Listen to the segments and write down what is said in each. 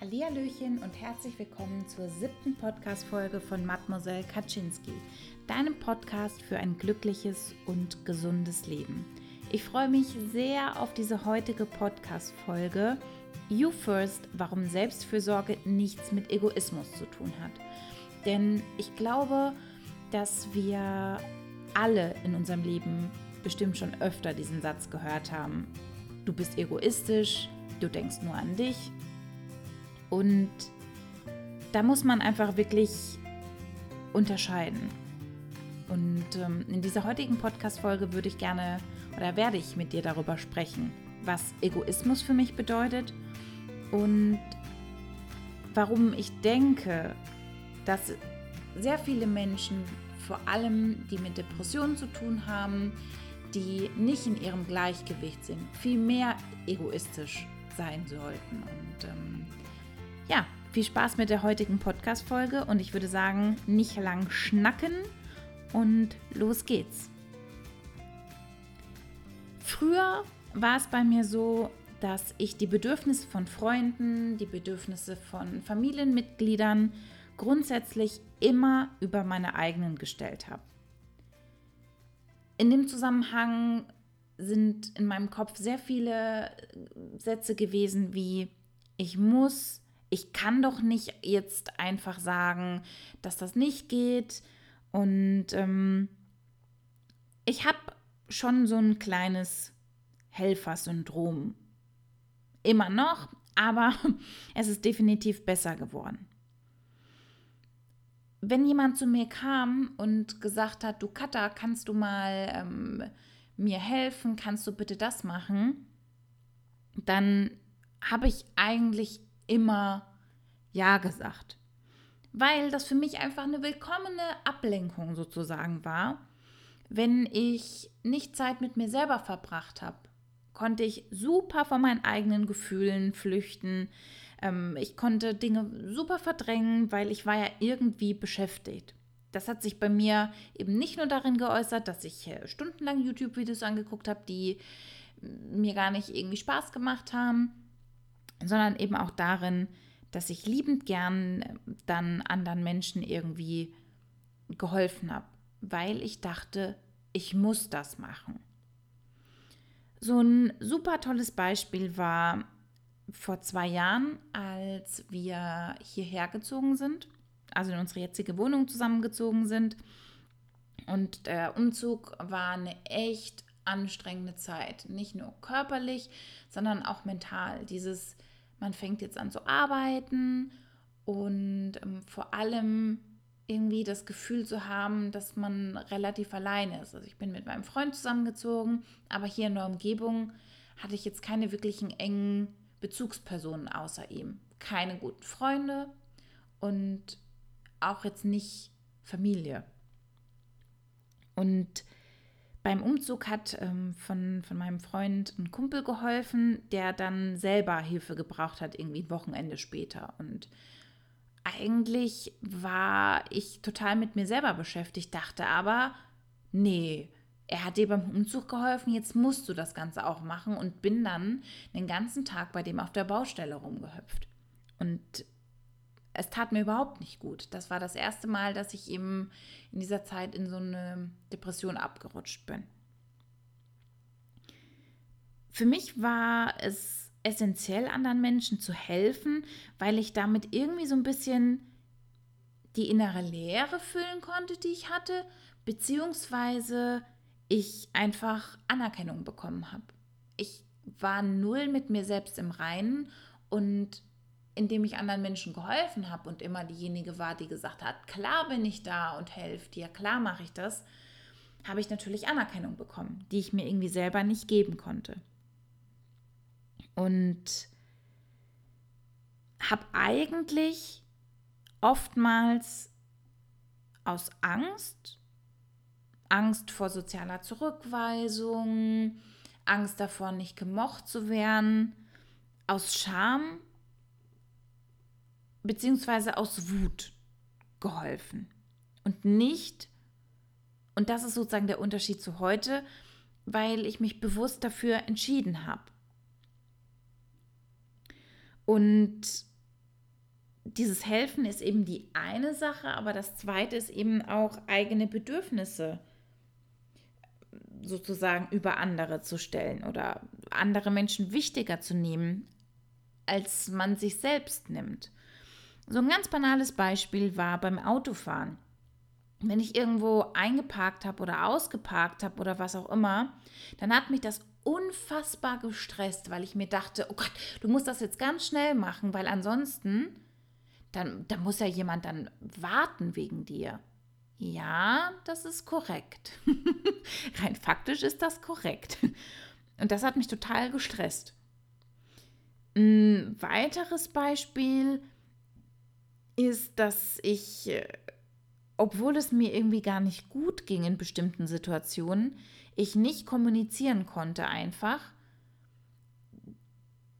Hallihallöchen und herzlich willkommen zur siebten Podcast-Folge von Mademoiselle Kaczynski, deinem Podcast für ein glückliches und gesundes Leben. Ich freue mich sehr auf diese heutige Podcast-Folge You First, warum Selbstfürsorge nichts mit Egoismus zu tun hat. Denn ich glaube, dass wir alle in unserem Leben bestimmt schon öfter diesen Satz gehört haben. Du bist egoistisch, du denkst nur an dich und da muss man einfach wirklich unterscheiden. Und ähm, in dieser heutigen Podcast-Folge würde ich gerne oder werde ich mit dir darüber sprechen, was Egoismus für mich bedeutet und warum ich denke, dass sehr viele Menschen, vor allem die mit Depressionen zu tun haben, die nicht in ihrem Gleichgewicht sind, viel mehr egoistisch sein sollten. Und ähm, ja, viel Spaß mit der heutigen Podcast-Folge und ich würde sagen, nicht lang schnacken und los geht's. Früher war es bei mir so, dass ich die Bedürfnisse von Freunden, die Bedürfnisse von Familienmitgliedern grundsätzlich immer über meine eigenen gestellt habe. In dem Zusammenhang sind in meinem Kopf sehr viele Sätze gewesen wie ich muss, ich kann doch nicht jetzt einfach sagen, dass das nicht geht. Und ähm, ich habe schon so ein kleines Helfersyndrom. Immer noch, aber es ist definitiv besser geworden. Wenn jemand zu mir kam und gesagt hat, du Katha, kannst du mal ähm, mir helfen, kannst du bitte das machen, dann habe ich eigentlich immer Ja gesagt. Weil das für mich einfach eine willkommene Ablenkung sozusagen war. Wenn ich nicht Zeit mit mir selber verbracht habe, konnte ich super von meinen eigenen Gefühlen flüchten. Ähm, ich konnte Dinge super verdrängen, weil ich war ja irgendwie beschäftigt. Das hat sich bei mir eben nicht nur darin geäußert, dass ich äh, stundenlang YouTube-Videos angeguckt habe, die mir gar nicht irgendwie Spaß gemacht haben, sondern eben auch darin, dass ich liebend gern äh, dann anderen Menschen irgendwie geholfen habe, weil ich dachte, ich muss das machen. So ein super tolles Beispiel war vor zwei Jahren, als wir hierher gezogen sind, also in unsere jetzige Wohnung zusammengezogen sind. Und der Umzug war eine echt anstrengende Zeit. Nicht nur körperlich, sondern auch mental. Dieses man fängt jetzt an zu arbeiten und ähm, vor allem irgendwie das Gefühl zu haben, dass man relativ alleine ist. Also ich bin mit meinem Freund zusammengezogen, aber hier in der Umgebung hatte ich jetzt keine wirklichen engen Bezugspersonen außer ihm. Keine guten Freunde und auch jetzt nicht Familie. Und beim Umzug hat ähm, von, von meinem Freund ein Kumpel geholfen, der dann selber Hilfe gebraucht hat, irgendwie ein Wochenende später. Und eigentlich war ich total mit mir selber beschäftigt, dachte aber, nee, er hat dir beim Umzug geholfen, jetzt musst du das Ganze auch machen und bin dann den ganzen Tag bei dem auf der Baustelle rumgehüpft. Und es tat mir überhaupt nicht gut. Das war das erste Mal, dass ich eben in dieser Zeit in so eine Depression abgerutscht bin. Für mich war es essentiell, anderen Menschen zu helfen, weil ich damit irgendwie so ein bisschen die innere Leere füllen konnte, die ich hatte, beziehungsweise ich einfach Anerkennung bekommen habe. Ich war null mit mir selbst im Reinen und indem ich anderen Menschen geholfen habe und immer diejenige war, die gesagt hat, klar bin ich da und helfe dir, klar mache ich das, habe ich natürlich Anerkennung bekommen, die ich mir irgendwie selber nicht geben konnte. Und habe eigentlich oftmals aus Angst, Angst vor sozialer Zurückweisung, Angst davor, nicht gemocht zu werden, aus Scham beziehungsweise aus Wut geholfen und nicht, und das ist sozusagen der Unterschied zu heute, weil ich mich bewusst dafür entschieden habe. Und dieses Helfen ist eben die eine Sache, aber das zweite ist eben auch eigene Bedürfnisse sozusagen über andere zu stellen oder andere Menschen wichtiger zu nehmen, als man sich selbst nimmt. So ein ganz banales Beispiel war beim Autofahren. Wenn ich irgendwo eingeparkt habe oder ausgeparkt habe oder was auch immer, dann hat mich das unfassbar gestresst, weil ich mir dachte, oh Gott, du musst das jetzt ganz schnell machen, weil ansonsten, dann, dann muss ja jemand dann warten wegen dir. Ja, das ist korrekt. Rein faktisch ist das korrekt. Und das hat mich total gestresst. Ein weiteres Beispiel ist, dass ich, äh, obwohl es mir irgendwie gar nicht gut ging in bestimmten Situationen, ich nicht kommunizieren konnte einfach,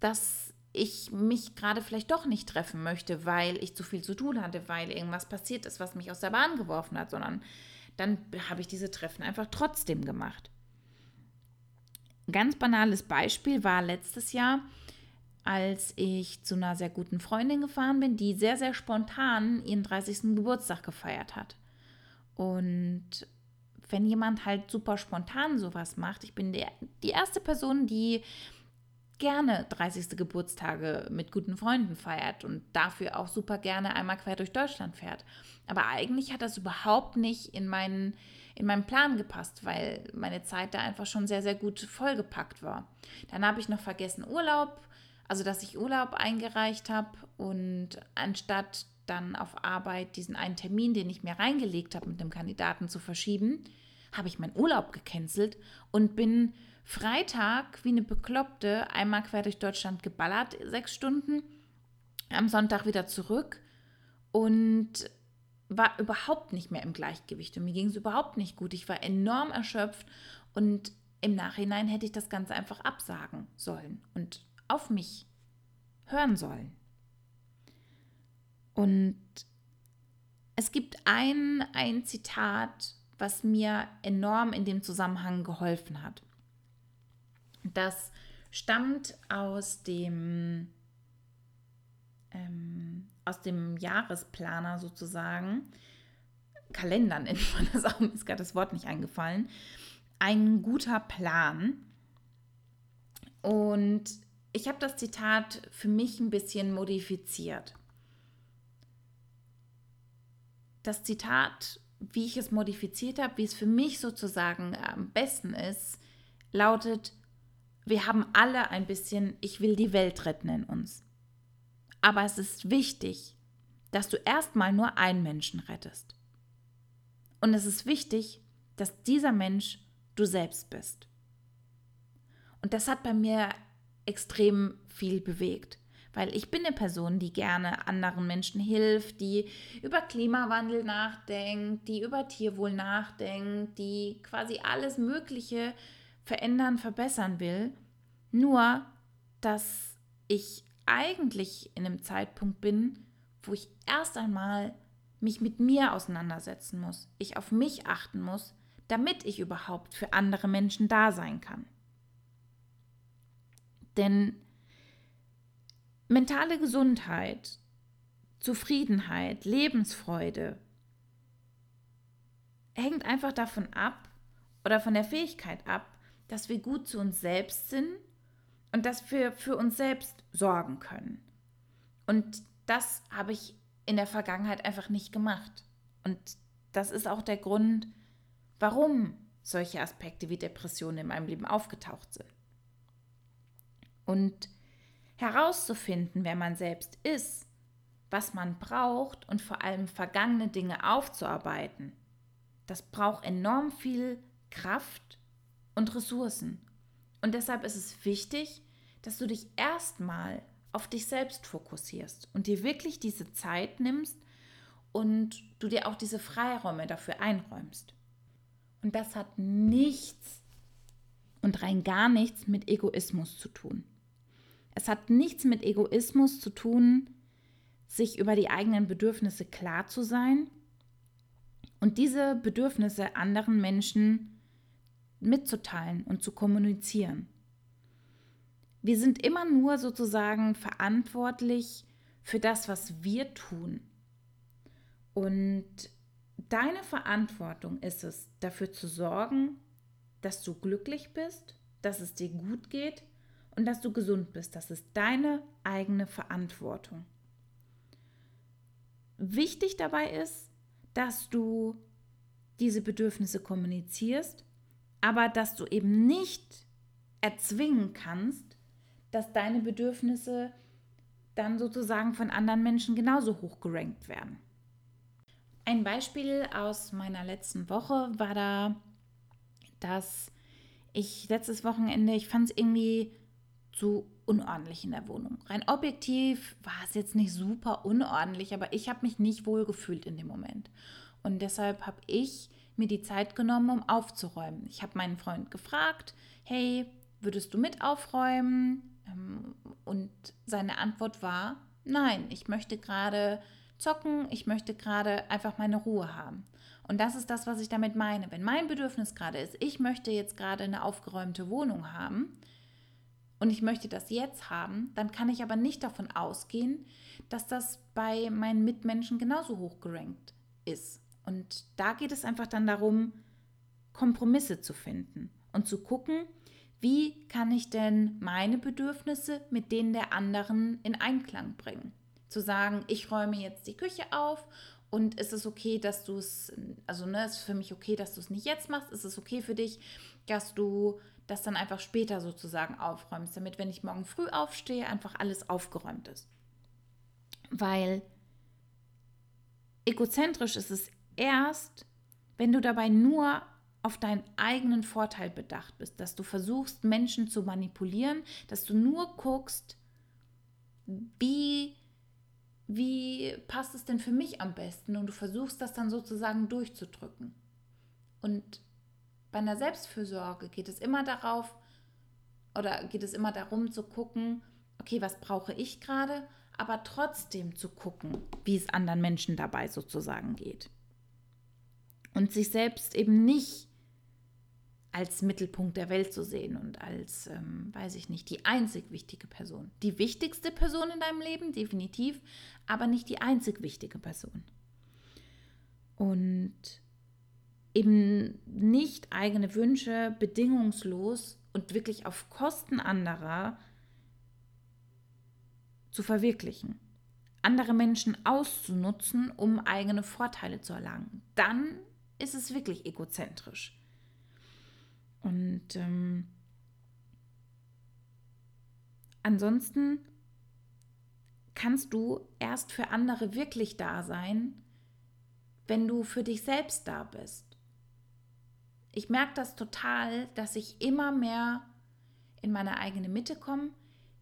dass ich mich gerade vielleicht doch nicht treffen möchte, weil ich zu viel zu tun hatte, weil irgendwas passiert ist, was mich aus der Bahn geworfen hat, sondern dann habe ich diese Treffen einfach trotzdem gemacht. Ein ganz banales Beispiel war letztes Jahr, als ich zu einer sehr guten Freundin gefahren bin, die sehr, sehr spontan ihren 30. Geburtstag gefeiert hat. Und wenn jemand halt super spontan sowas macht, ich bin der, die erste Person, die gerne 30. Geburtstage mit guten Freunden feiert und dafür auch super gerne einmal quer durch Deutschland fährt. Aber eigentlich hat das überhaupt nicht in meinen, in meinen Plan gepasst, weil meine Zeit da einfach schon sehr, sehr gut vollgepackt war. Dann habe ich noch vergessen Urlaub, also dass ich Urlaub eingereicht habe und anstatt dann auf Arbeit diesen einen Termin, den ich mir reingelegt habe, mit dem Kandidaten zu verschieben, habe ich meinen Urlaub gecancelt und bin Freitag wie eine Bekloppte einmal quer durch Deutschland geballert, sechs Stunden, am Sonntag wieder zurück und war überhaupt nicht mehr im Gleichgewicht und mir ging es überhaupt nicht gut. Ich war enorm erschöpft und im Nachhinein hätte ich das Ganze einfach absagen sollen und auf mich hören sollen. Und es gibt ein, ein Zitat, was mir enorm in dem Zusammenhang geholfen hat. Das stammt aus dem, ähm, aus dem Jahresplaner sozusagen. Kalender nennt man das auch, mir ist gerade das Wort nicht eingefallen. Ein guter Plan. Und ich habe das Zitat für mich ein bisschen modifiziert. Das Zitat, wie ich es modifiziert habe, wie es für mich sozusagen am besten ist, lautet, wir haben alle ein bisschen, ich will die Welt retten in uns. Aber es ist wichtig, dass du erstmal nur einen Menschen rettest. Und es ist wichtig, dass dieser Mensch du selbst bist. Und das hat bei mir extrem viel bewegt, weil ich bin eine Person, die gerne anderen Menschen hilft, die über Klimawandel nachdenkt, die über Tierwohl nachdenkt, die quasi alles Mögliche verändern, verbessern will. Nur, dass ich eigentlich in einem Zeitpunkt bin, wo ich erst einmal mich mit mir auseinandersetzen muss, ich auf mich achten muss, damit ich überhaupt für andere Menschen da sein kann. Denn mentale Gesundheit, Zufriedenheit, Lebensfreude hängt einfach davon ab oder von der Fähigkeit ab, dass wir gut zu uns selbst sind und dass wir für uns selbst sorgen können. Und das habe ich in der Vergangenheit einfach nicht gemacht. Und das ist auch der Grund, warum solche Aspekte wie Depressionen in meinem Leben aufgetaucht sind. Und herauszufinden, wer man selbst ist, was man braucht und vor allem vergangene Dinge aufzuarbeiten, das braucht enorm viel Kraft und Ressourcen. Und deshalb ist es wichtig, dass du dich erstmal auf dich selbst fokussierst und dir wirklich diese Zeit nimmst und du dir auch diese Freiräume dafür einräumst. Und das hat nichts und rein gar nichts mit Egoismus zu tun. Es hat nichts mit Egoismus zu tun, sich über die eigenen Bedürfnisse klar zu sein und diese Bedürfnisse anderen Menschen mitzuteilen und zu kommunizieren. Wir sind immer nur sozusagen verantwortlich für das, was wir tun. Und deine Verantwortung ist es, dafür zu sorgen, dass du glücklich bist, dass es dir gut geht und dass du gesund bist. Das ist deine eigene Verantwortung. Wichtig dabei ist, dass du diese Bedürfnisse kommunizierst, aber dass du eben nicht erzwingen kannst, dass deine Bedürfnisse dann sozusagen von anderen Menschen genauso hoch gerankt werden. Ein Beispiel aus meiner letzten Woche war da, dass ich letztes Wochenende, ich fand es irgendwie zu unordentlich in der Wohnung. Rein objektiv war es jetzt nicht super unordentlich, aber ich habe mich nicht wohl gefühlt in dem Moment. Und deshalb habe ich mir die Zeit genommen, um aufzuräumen. Ich habe meinen Freund gefragt, hey, würdest du mit aufräumen? Ähm, und seine Antwort war, nein, ich möchte gerade zocken, ich möchte gerade einfach meine Ruhe haben. Und das ist das, was ich damit meine. Wenn mein Bedürfnis gerade ist, ich möchte jetzt gerade eine aufgeräumte Wohnung haben und ich möchte das jetzt haben, dann kann ich aber nicht davon ausgehen, dass das bei meinen Mitmenschen genauso hoch gerankt ist. Und da geht es einfach dann darum, Kompromisse zu finden und zu gucken, wie kann ich denn meine Bedürfnisse mit denen der anderen in Einklang bringen? Zu sagen, ich räume jetzt die Küche auf und ist es okay, dass du es, also ne, ist für mich okay, dass du es nicht jetzt machst? Ist es okay für dich, dass du das dann einfach später sozusagen aufräumst, damit, wenn ich morgen früh aufstehe, einfach alles aufgeräumt ist? Weil egozentrisch ist es erst, wenn du dabei nur auf deinen eigenen Vorteil bedacht bist, dass du versuchst, Menschen zu manipulieren, dass du nur guckst, wie, wie passt es denn für mich am besten und du versuchst das dann sozusagen durchzudrücken. Und bei einer Selbstfürsorge geht es immer darauf, oder geht es immer darum zu gucken, okay, was brauche ich gerade, aber trotzdem zu gucken, wie es anderen Menschen dabei sozusagen geht. Und sich selbst eben nicht als Mittelpunkt der Welt zu sehen und als, ähm, weiß ich nicht, die einzig wichtige Person. Die wichtigste Person in deinem Leben, definitiv, aber nicht die einzig wichtige Person. Und eben nicht eigene Wünsche bedingungslos und wirklich auf Kosten anderer zu verwirklichen. Andere Menschen auszunutzen, um eigene Vorteile zu erlangen. Dann ist es wirklich egozentrisch. Und ähm, ansonsten kannst du erst für andere wirklich da sein, wenn du für dich selbst da bist. Ich merke das total, dass ich immer mehr in meine eigene Mitte komme,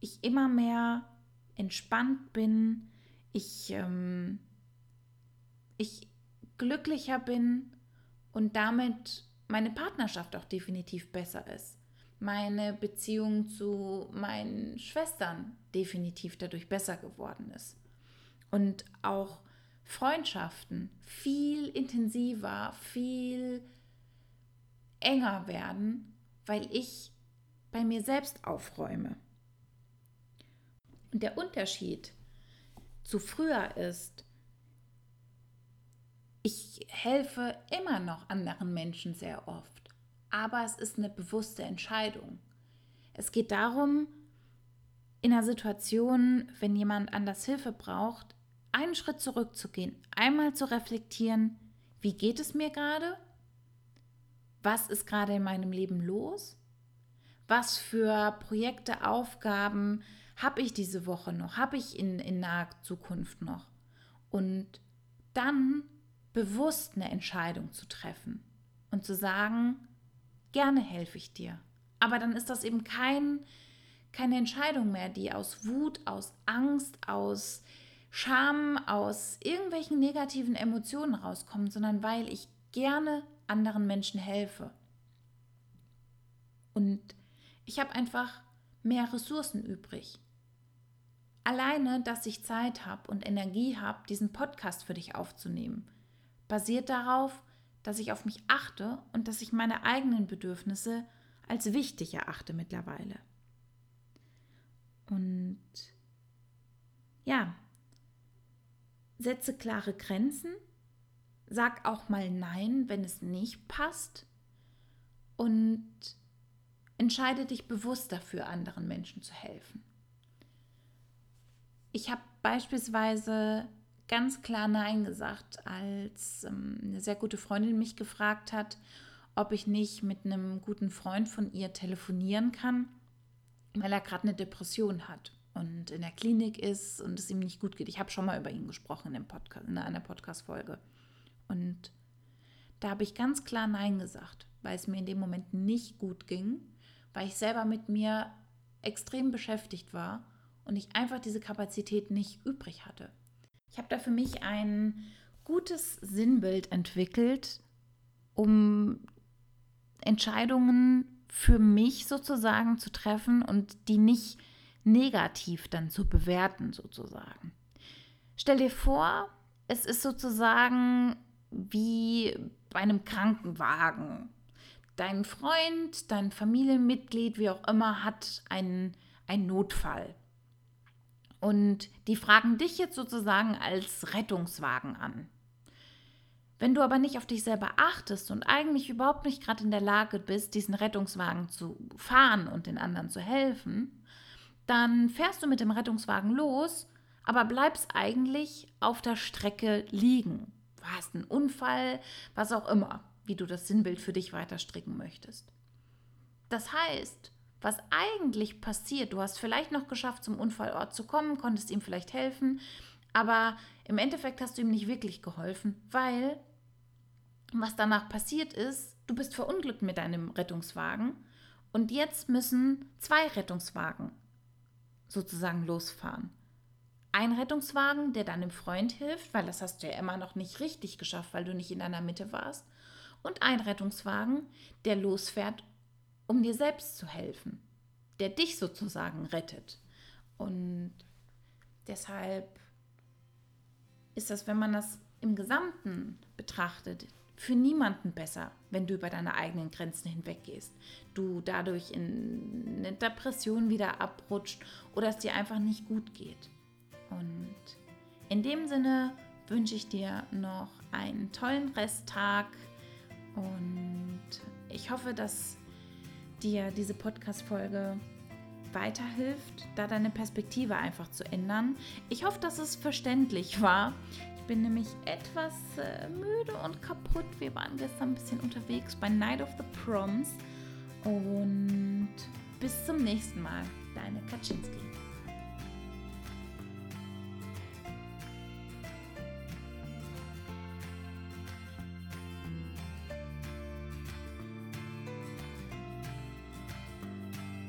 ich immer mehr entspannt bin, ich, ähm, ich glücklicher bin und damit meine Partnerschaft auch definitiv besser ist. Meine Beziehung zu meinen Schwestern definitiv dadurch besser geworden ist. Und auch Freundschaften viel intensiver, viel enger werden, weil ich bei mir selbst aufräume. Und der Unterschied zu früher ist, ich helfe immer noch anderen Menschen sehr oft, aber es ist eine bewusste Entscheidung. Es geht darum, in einer Situation, wenn jemand anders Hilfe braucht, einen Schritt zurückzugehen, einmal zu reflektieren, wie geht es mir gerade? Was ist gerade in meinem Leben los? Was für Projekte, Aufgaben habe ich diese Woche noch? Habe ich in, in naher Zukunft noch? Und dann bewusst eine Entscheidung zu treffen und zu sagen, gerne helfe ich dir. Aber dann ist das eben kein, keine Entscheidung mehr, die aus Wut, aus Angst, aus Scham, aus irgendwelchen negativen Emotionen rauskommt, sondern weil ich gerne anderen Menschen helfe. Und ich habe einfach mehr Ressourcen übrig. Alleine, dass ich Zeit habe und Energie habe, diesen Podcast für dich aufzunehmen, basiert darauf, dass ich auf mich achte und dass ich meine eigenen Bedürfnisse als wichtig erachte mittlerweile. Und ja, setze klare Grenzen, sag auch mal Nein, wenn es nicht passt und entscheide dich bewusst dafür, anderen Menschen zu helfen. Ich habe beispielsweise ganz klar Nein gesagt, als ähm, eine sehr gute Freundin mich gefragt hat, ob ich nicht mit einem guten Freund von ihr telefonieren kann, weil er gerade eine Depression hat und in der Klinik ist und es ihm nicht gut geht. Ich habe schon mal über ihn gesprochen in, Podcast, in einer Podcast-Folge. Und da habe ich ganz klar Nein gesagt, weil es mir in dem Moment nicht gut ging, weil ich selber mit mir extrem beschäftigt war und ich einfach diese Kapazität nicht übrig hatte. Ich habe da für mich ein gutes Sinnbild entwickelt, um Entscheidungen für mich sozusagen zu treffen und die nicht negativ dann zu bewerten sozusagen. Stell dir vor, es ist sozusagen wie bei einem Krankenwagen. Dein Freund, dein Familienmitglied, wie auch immer, hat einen, einen Notfall. Und die fragen dich jetzt sozusagen als Rettungswagen an. Wenn du aber nicht auf dich selber achtest und eigentlich überhaupt nicht gerade in der Lage bist, diesen Rettungswagen zu fahren und den anderen zu helfen, dann fährst du mit dem Rettungswagen los, aber bleibst eigentlich auf der Strecke liegen. Hast einen Unfall, was auch immer, wie du das Sinnbild für dich weiter stricken möchtest. Das heißt, was eigentlich passiert, du hast vielleicht noch geschafft, zum Unfallort zu kommen, konntest ihm vielleicht helfen, aber im Endeffekt hast du ihm nicht wirklich geholfen, weil was danach passiert ist, du bist verunglückt mit deinem Rettungswagen und jetzt müssen zwei Rettungswagen sozusagen losfahren. Ein Rettungswagen, der deinem Freund hilft, weil das hast du ja immer noch nicht richtig geschafft, weil du nicht in deiner Mitte warst. Und ein Rettungswagen, der losfährt, um dir selbst zu helfen, der dich sozusagen rettet. Und deshalb ist das, wenn man das im Gesamten betrachtet, für niemanden besser, wenn du über deine eigenen Grenzen hinweggehst. Du dadurch in eine Depression wieder abrutscht oder es dir einfach nicht gut geht. Und in dem Sinne wünsche ich dir noch einen tollen Resttag und ich hoffe, dass dir diese Podcast-Folge weiterhilft, da deine Perspektive einfach zu ändern. Ich hoffe, dass es verständlich war. Ich bin nämlich etwas äh, müde und kaputt. Wir waren gestern ein bisschen unterwegs bei Night of the Proms. Und bis zum nächsten Mal. Deine Kaczynski.